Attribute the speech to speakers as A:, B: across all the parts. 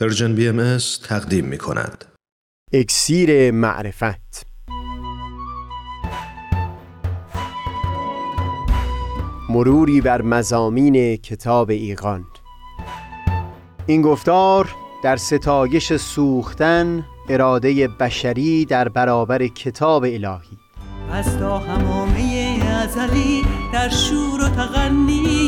A: Persian BMS تقدیم می کند.
B: اکسیر معرفت. مروری بر مضامین کتاب ایقان این گفتار در ستایش سوختن اراده بشری در برابر کتاب الهی.
C: از تا حمامه ازلی در شور و تغنی است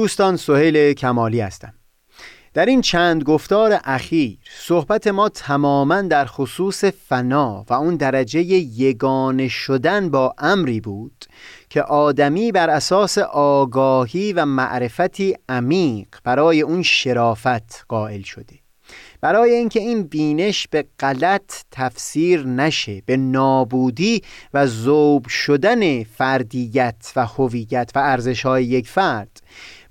B: دوستان سهیل کمالی هستم. در این چند گفتار اخیر صحبت ما تماما در خصوص فنا و اون درجه یگانه شدن با امری بود که آدمی بر اساس آگاهی و معرفتی عمیق برای اون شرافت قائل شده. برای اینکه این بینش به غلط تفسیر نشه به نابودی و ذوب شدن فردیت و هویت و ارزش‌های یک فرد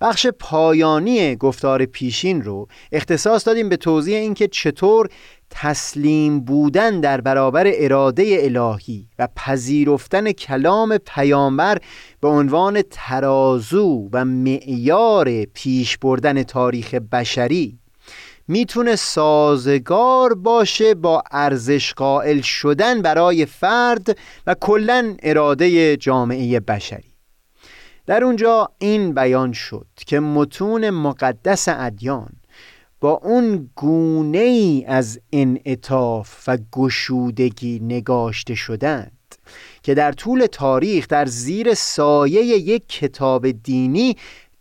B: بخش پایانی گفتار پیشین رو اختصاص دادیم به توضیح اینکه چطور تسلیم بودن در برابر اراده الهی و پذیرفتن کلام پیامبر به عنوان ترازو و معیار پیش بردن تاریخ بشری می‌تونه سازگار باشه با ارزش قائل شدن برای فرد و کلا اراده جامعه بشری. در اونجا این بیان شد که متون مقدس ادیان با اون گونه ای از انعطاف و گشودگی نگاشته شدند که در طول تاریخ در زیر سایه یک کتاب دینی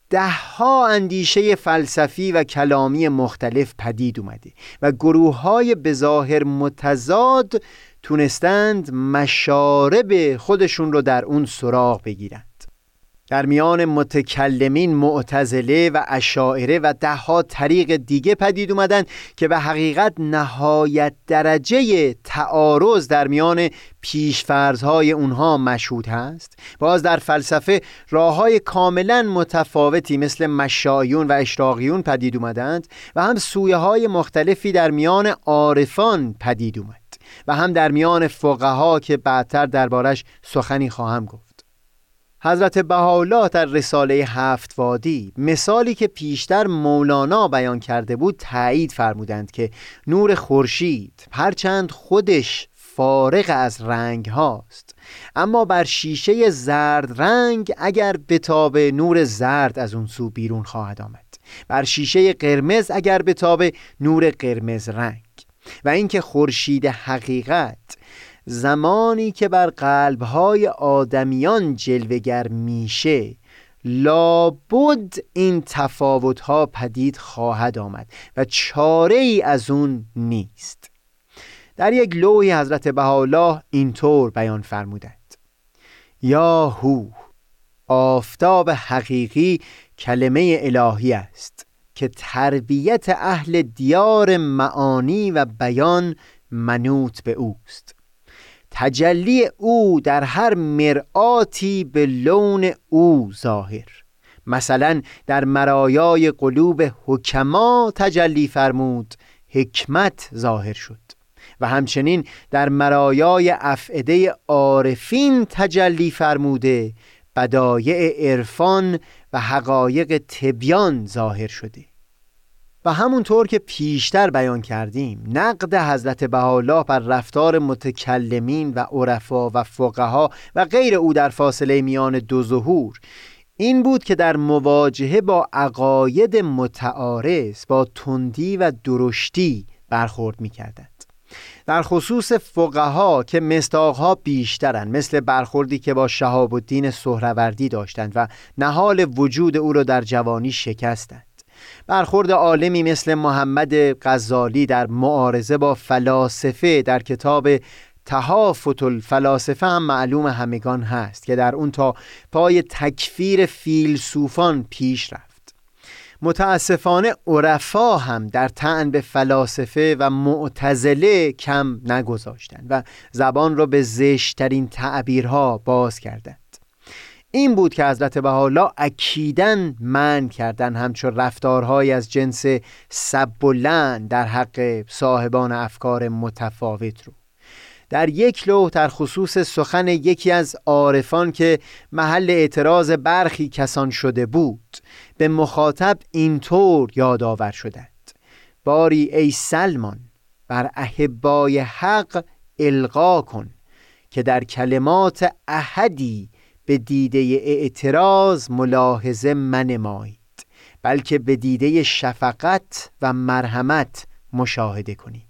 B: دهها اندیشه فلسفی و کلامی مختلف پدید اومده و گروه های بظاهر متضاد تونستند مشارب خودشون رو در اون سراغ بگیرند در میان متکلمین معتزله و اشاعره و دهها طریق دیگه پدید اومدن که به حقیقت نهایت درجه تعارض در میان پیشفرزهای اونها مشهود هست. باز در فلسفه راه های کاملا متفاوتی مثل مشایون و اشراقیون پدید اومدند و هم سویه های مختلفی در میان عارفان پدید اومد و هم در میان فقها که بعدتر دربارش سخنی خواهم گفت. حضرت بهاءالله در رساله هفت وادی مثالی که پیشتر مولانا بیان کرده بود تایید فرمودند که نور خورشید هرچند خودش فارغ از رنگ هاست اما بر شیشه زرد رنگ اگر بتاب نور زرد از اون سو بیرون خواهد آمد. بر شیشه قرمز اگر بتاب نور قرمز رنگ. و اینکه خورشید حقیقت زمانی که بر قلبهای آدمیان جلوگر میشه لابد این تفاوتها پدید خواهد آمد و چاره ای از اون نیست. در یک لوحی حضرت بهاءالله اینطور بیان فرمودند. یا هو آفتاب حقیقی کلمه الهی است که تربیت اهل دیار معانی و بیان منوط به اوست. تجلی او در هر مرآتی به لون او ظاهر. مثلا در مرایای قلوب حکما تجلی فرمود حکمت ظاهر شد. و همچنین در مرایای افعده عارفین تجلی فرموده بدایع عرفان و حقایق تبیان ظاهر شده. و همونطور که پیشتر بیان کردیم نقد حضرت بهاءالله بر رفتار متکلمین و عرفا و فقها و غیر او در فاصله میان دو ظهور این بود که در مواجهه با عقاید متعارض با تندی و درشتی برخورد می‌کردند. در خصوص فقها که مستاقها بیشترند مثل برخوردی که با شهاب الدین سهروردی داشتند و نهال وجود او را در جوانی شکستند. برخورد عالمی مثل محمد غزالی در معارضه با فلاسفه در کتاب تهافت الفلاسفه هم معلوم همگان هست که در اون تا پای تکفیر فیلسوفان پیش رفت. متاسفانه عرفا هم در تعن به فلاسفه و معتزله کم نگذاشتند و زبان را به زشترین تعبیرها باز کردند. این بود که حضرت بهاءالله اکیدن من کردن همچون رفتارهای از جنس سب و در حق صاحبان افکار متفاوت رو. در یک لوح در خصوص سخن یکی از عارفان که محل اعتراض برخی کسان شده بود به مخاطب اینطور یادآور شدند. باری ای سلمان بر احبای حق القا کن که در کلمات احدی به دیده اعتراض ملاحظه منمایید بلکه به دیده شفقت و مرحمت مشاهده کنید.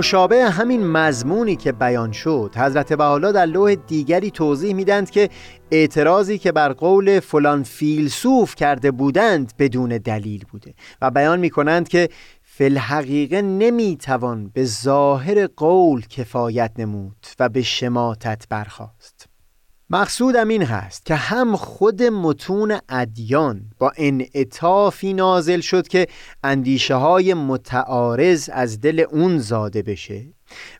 B: مشابه همین مضمونی که بیان شد حضرت بحالا در لوح دیگری توضیح میدند که اعتراضی که بر قول فلان فیلسوف کرده بودند بدون دلیل بوده و بیان می کنند که فی نمی‌توان به ظاهر قول کفایت نمود و به شماتت برخواست مقصودم این هست که هم خود متون ادیان با انعطافی نازل شد که اندیشه های متعارض از دل اون زاده بشه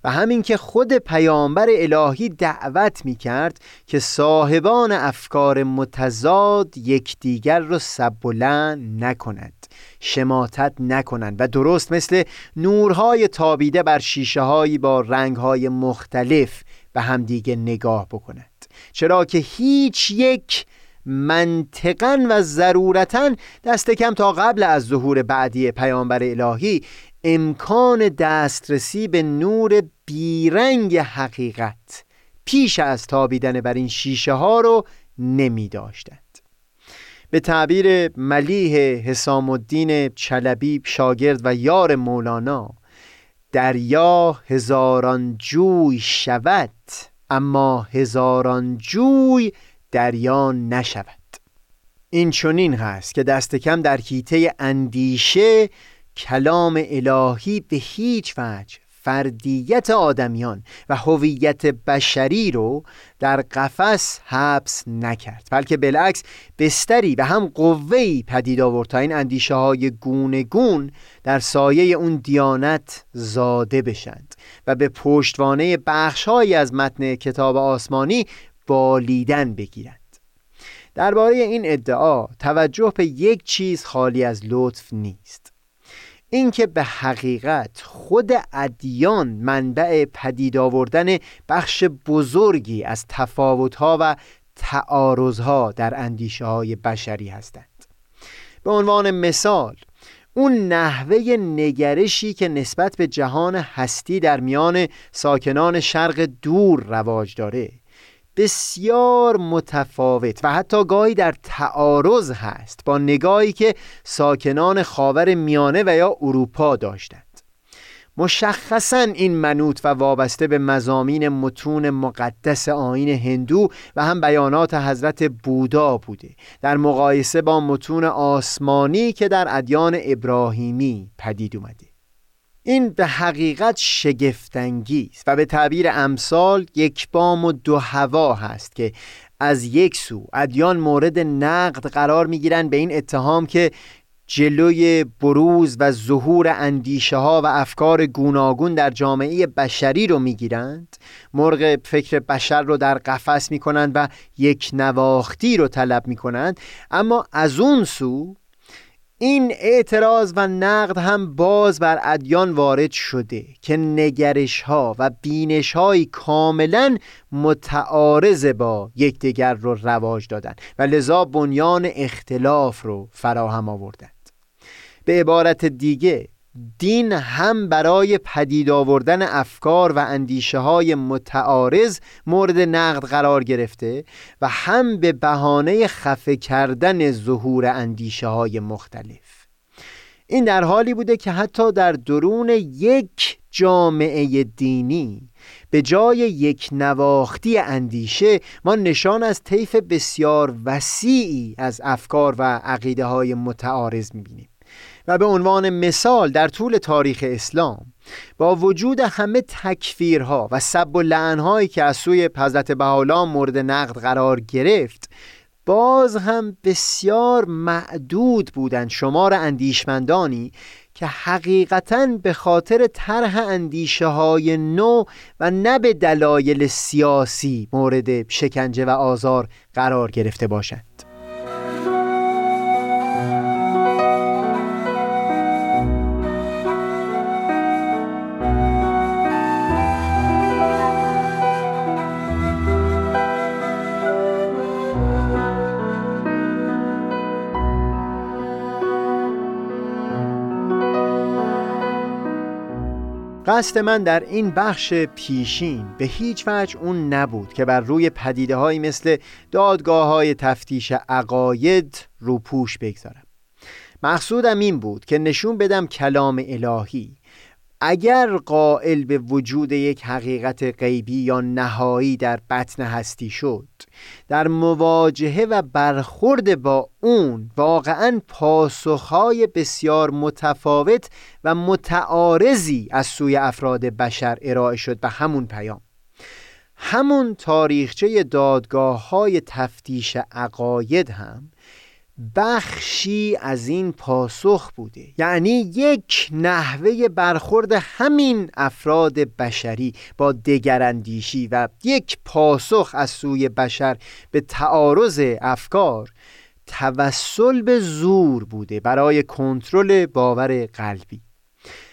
B: و همین که خود پیامبر الهی دعوت می کرد که صاحبان افکار متضاد یکدیگر رو سبلن نکنند شماتت نکنند و درست مثل نورهای تابیده بر شیشه هایی با رنگهای مختلف به همدیگه نگاه بکنند. چرا که هیچ یک منطقا و ضرورتا دست کم تا قبل از ظهور بعدی پیامبر الهی امکان دسترسی به نور بیرنگ حقیقت پیش از تابیدن بر این شیشه ها رو نمی داشتند. به تعبیر ملیح حسام الدین چلبی شاگرد و یار مولانا دریا هزاران جوی شود. اما هزاران جوی دریا نشود. این چنین هست که دست کم در کیته اندیشه کلام الهی به هیچ وجه فردیت آدمیان و هویت بشری رو در قفس حبس نکرد. بلکه بالعکس بستری و هم قوهی پدید آورد تا این اندیشه های گونه گون در سایه اون دیانت زاده بشند و به پشتوانه بخشهایی از متن کتاب آسمانی بالیدن بگیرند. درباره این ادعا توجه به یک چیز خالی از لطف نیست. اینکه به حقیقت خود ادیان منبع پدید آوردن بخش بزرگی از تفاوتها و تعارضها در اندیشه های بشری هستند. به عنوان مثال اون نحوه نگرشی که نسبت به جهان هستی در میان ساکنان شرق دور رواج داره. بسیار متفاوت و حتی گاهی در تعارض هست با نگاهی که ساکنان خاور میانه و یا اروپا داشتند. مشخصا این منوط و وابسته به مزامین متون مقدس آین هندو و هم بیانات حضرت بودا بوده در مقایسه با متون آسمانی که در ادیان ابراهیمی پدید اومده. این به حقیقت شگفتانگیز و به تعبیر امثال یک بام و دو هوا هست که از یک سو ادیان مورد نقد قرار می‌گیرند به این اتهام که جلوی بروز و ظهور اندیشه ها و افکار گوناگون در جامعه بشری رو می‌گیرند مرغ فکر بشر رو در قفس می‌کنند و یک نواختی رو طلب می‌کنند. اما از اون سو این اعتراض و نقد هم باز بر ادیان وارد شده که نگرش ها و بینش های کاملا متعارض با یکدیگر رو رواج دادن و لذا بنیان اختلاف رو فراهم آوردند. به عبارت دیگه دین هم برای پدید آوردن افکار و اندیشه های متعارض مورد نقد قرار گرفته و هم به بهانه خفه کردن ظهور اندیشه های مختلف. این در حالی بوده که حتی در درون یک جامعه دینی به جای یک نواختی اندیشه ما نشان از طیف بسیار وسیعی از افکار و عقیده های متعارض می‌بینیم. و به عنوان مثال در طول تاریخ اسلام با وجود همه تکفیرها و سب و لعنهایی که از سوی حضرت بهاءالله مورد نقد قرار گرفت باز هم بسیار معدود بودند شمار اندیشمندانی که حقیقتا به خاطر طرح اندیشه های نو و نه به دلایل سیاسی مورد شکنجه و آزار قرار گرفته باشند. قصد من در این بخش پیشین به هیچ وجه اون نبود که بر روی پدیده های مثل دادگاه های تفتیش عقاید روپوش بگذارم. مقصودم این بود که نشون بدم کلام الهی اگر قائل به وجود یک حقیقت غیبی یا نهایی در بطن هستی شد در مواجهه و برخورد با اون واقعا پاسخهای بسیار متفاوت و متعارضی از سوی افراد بشر ارائه شد به همون پیام. همون تاریخچه دادگاه های تفتیش عقاید هم بخشی از این پاسخ بوده. یعنی یک نحوه برخورد همین افراد بشری با دگراندیشی و یک پاسخ از سوی بشر به تعارض افکار توسل به زور بوده برای کنترل باور قلبی.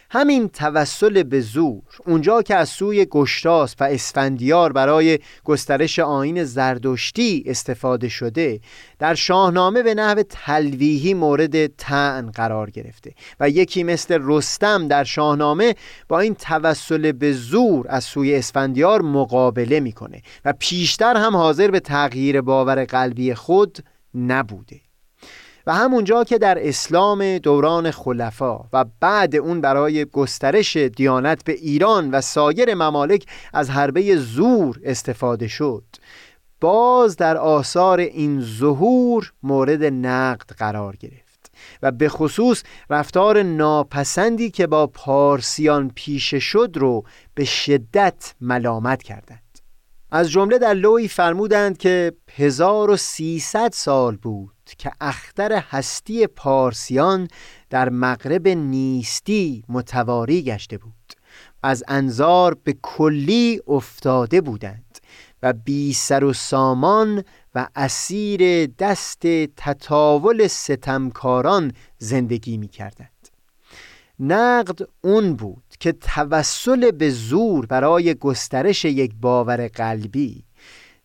B: همین توسل به زور اونجا که از سوی گشتاس و اسفندیار برای گسترش آین زردشتی استفاده شده در شاهنامه به نحو تلویحی مورد تعن قرار گرفته و یکی مثل رستم در شاهنامه با این توسل به زور از سوی اسفندیار مقابله می‌کنه و پیشتر هم حاضر به تغییر باور قلبی خود نبوده. و همونجا که در اسلام دوران خلفا و بعد اون برای گسترش دیانت به ایران و سایر ممالک از حربه زور استفاده شد باز در آثار این ظهور مورد نقد قرار گرفت و به خصوص رفتار ناپسندی که با پارسیان پیش شد رو به شدت ملامت کردند. از جمله در لوی فرمودند که 1300 سال بود که اختر هستی پارسیان در مغرب نیستی متواری گشته بود. از انظار به کلی افتاده بودند و بی سر و سامان و اسیر دست تطاول ستمکاران زندگی می کردند نقد اون بود که توسل به زور برای گسترش یک باور قلبی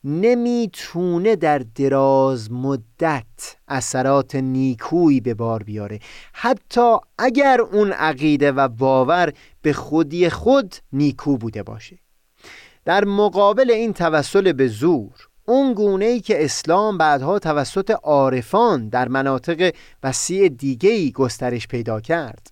B: نمی‌تونه در دراز مدت اثرات نیکویی به بار بیاره. حتی اگر اون عقیده و باور به خودی خود نیکو بوده باشه. در مقابل این توسل به زور اون گونه ای که اسلام بعدها توسط عارفان در مناطق وسیع دیگهی گسترش پیدا کرد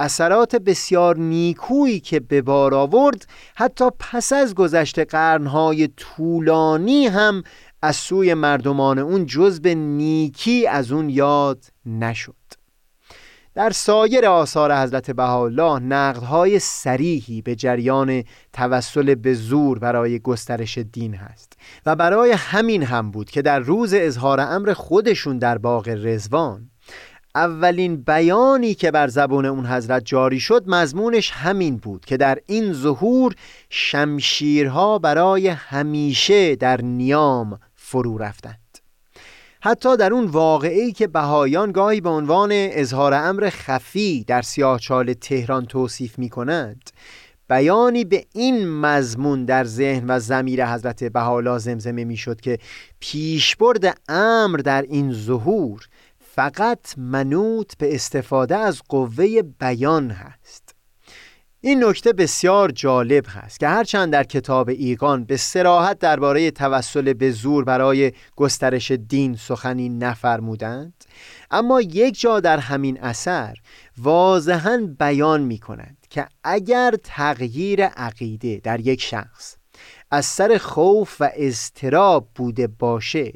B: اثرات بسیار نیکویی که به بار آورد حتی پس از گذشت قرنهای طولانی هم از سوی مردمان اون جز به نیکی از اون یاد نشد. در سایر آثار حضرت بهاءالله نقدهای سریحی به جریان توسل به زور برای گسترش دین هست و برای همین هم بود که در روز اظهار امر خودشون در باغ رزوان اولین بیانی که بر زبان اون حضرت جاری شد مضمونش همین بود که در این ظهور شمشیرها برای همیشه در نیام فرو رفتند. حتی در اون واقعی که بهایان گاهی به عنوان اظهار امر خفی در سیاهچال تهران توصیف می کنند بیانی به این مضمون در ذهن و زمیر حضرت بهاءالله زمزمه می شد که پیشبرد امر در این ظهور فقط منوط به استفاده از قوه بیان هست. این نکته بسیار جالب هست که هرچند در کتاب ایقان به سراحت درباره توسل به زور برای گسترش دین سخنی نفرمودند اما یک جا در همین اثر واضحا بیان می کند که اگر تغییر عقیده در یک شخص از سر خوف و اضطراب بوده باشه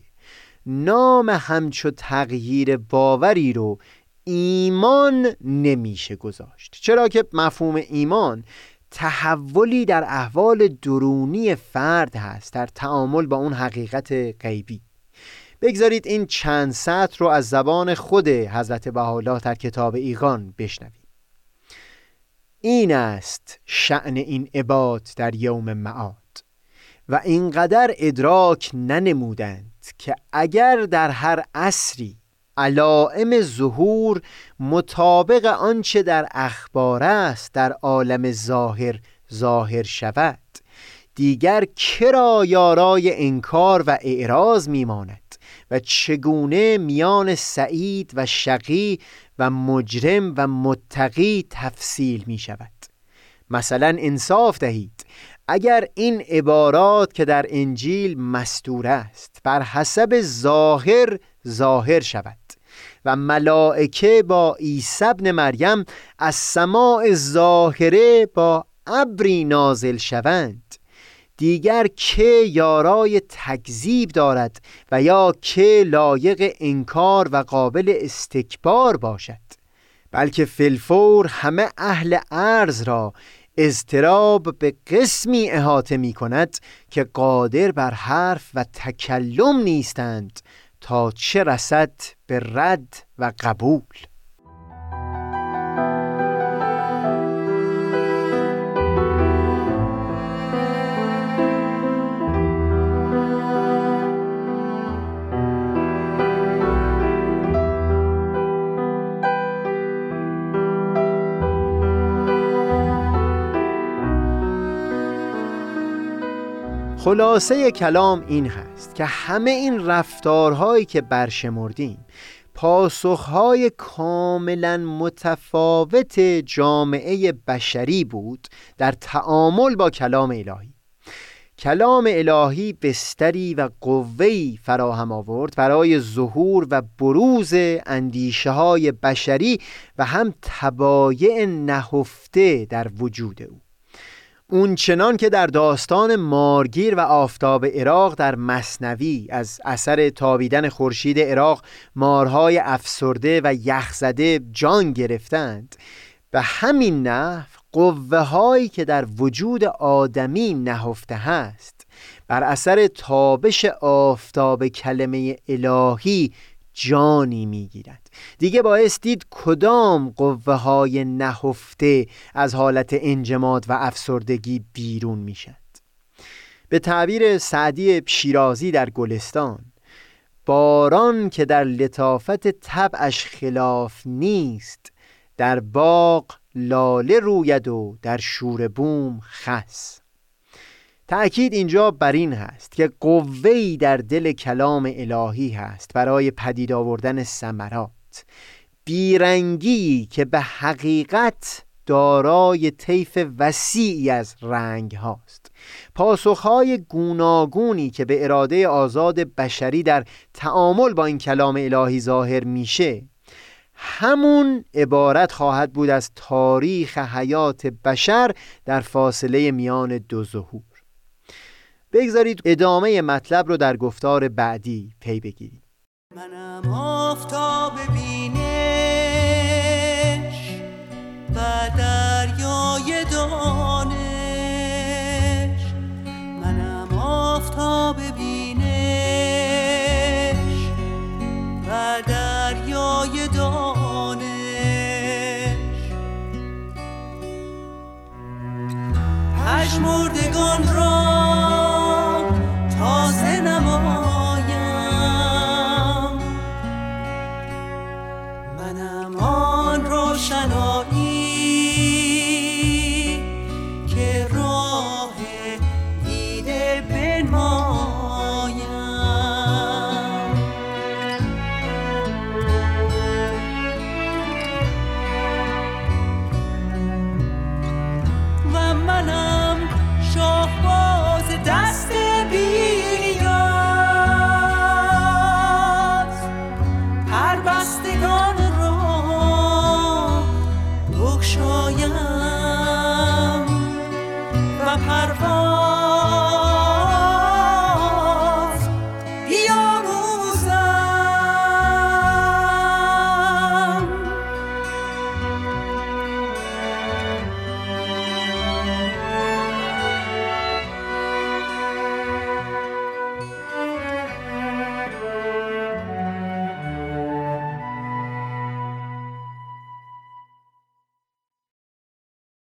B: نام همچو تغییر باوری رو ایمان نمیشه گذاشت. چرا که مفهوم ایمان تحولی در احوال درونی فرد هست در تعامل با اون حقیقت غیبی. بگذارید این چند سطر رو از زبان خود حضرت بهاءالله در کتاب ایقان بشنویم. این است شعن این عباد در یوم معاد و اینقدر ادراک ننمودند که اگر در هر عصری علائم ظهور مطابق آنچه در اخبار است در عالم ظاهر ظاهر شود دیگر کرا یارای انکار و اعراض میماند و چگونه میان سعید و شقی و مجرم و متقی تفصیل می شود مثلا انصاف دهید. اگر این عبارات که در انجیل مستور است بر حسب ظاهر ظاهر شود و ملائکه با عیسی ابن مریم از سماع ظاهره با ابری نازل شوند دیگر که یارای تکذیب دارد و یا که لایق انکار و قابل استکبار باشد بلکه فلفور همه اهل ارز را اضطراب به قسمی احاطه می کند که قادر بر حرف و تکلم نیستند تا چه رسد به رد و قبول. خلاصه کلام این هست که همه این رفتارهایی که برشمردیم پاسخهای کاملا متفاوت جامعه بشری بود در تعامل با کلام الهی. کلام الهی بستری و قوهی فراهم آورد برای ظهور و بروز اندیشه های بشری و هم تبایع نهفته در وجود او. اون چنان که در داستان مارگیر و آفتاب عراق در مصنوی از اثر تابیدن خورشید عراق مارهای افسرده و یخزده جان گرفتند. به همین نحو قوه هایی که در وجود آدمی نهفته هست بر اثر تابش آفتاب کلمه الهی جانی می‌گیرد. دیگه باعث دید کدام قوه های نهفته از حالت انجماد و افسردگی بیرون می‌شد به تعبیر سعدی شیرازی در گلستان باران که در لطافت طبعش خلاف نیست در باغ لاله روید و در شور بوم خس. تأکید اینجا بر این هست که قوهی در دل کلام الهی هست برای پدید آوردن ثمرات. بیرنگی که به حقیقت دارای طیف وسیعی از رنگ هاست. پاسخهای گوناگونی که به اراده آزاد بشری در تعامل با این کلام الهی ظاهر میشه همون عبارت خواهد بود از تاریخ حیات بشر در فاصله میان دو ظهور. بگذارید ادامه مطلب رو در گفتار بعدی پی بگیریم.
C: منم آفتاب بینش و دریای دانش. منم آفتاب بینش و دریای دانش. پشمردگان را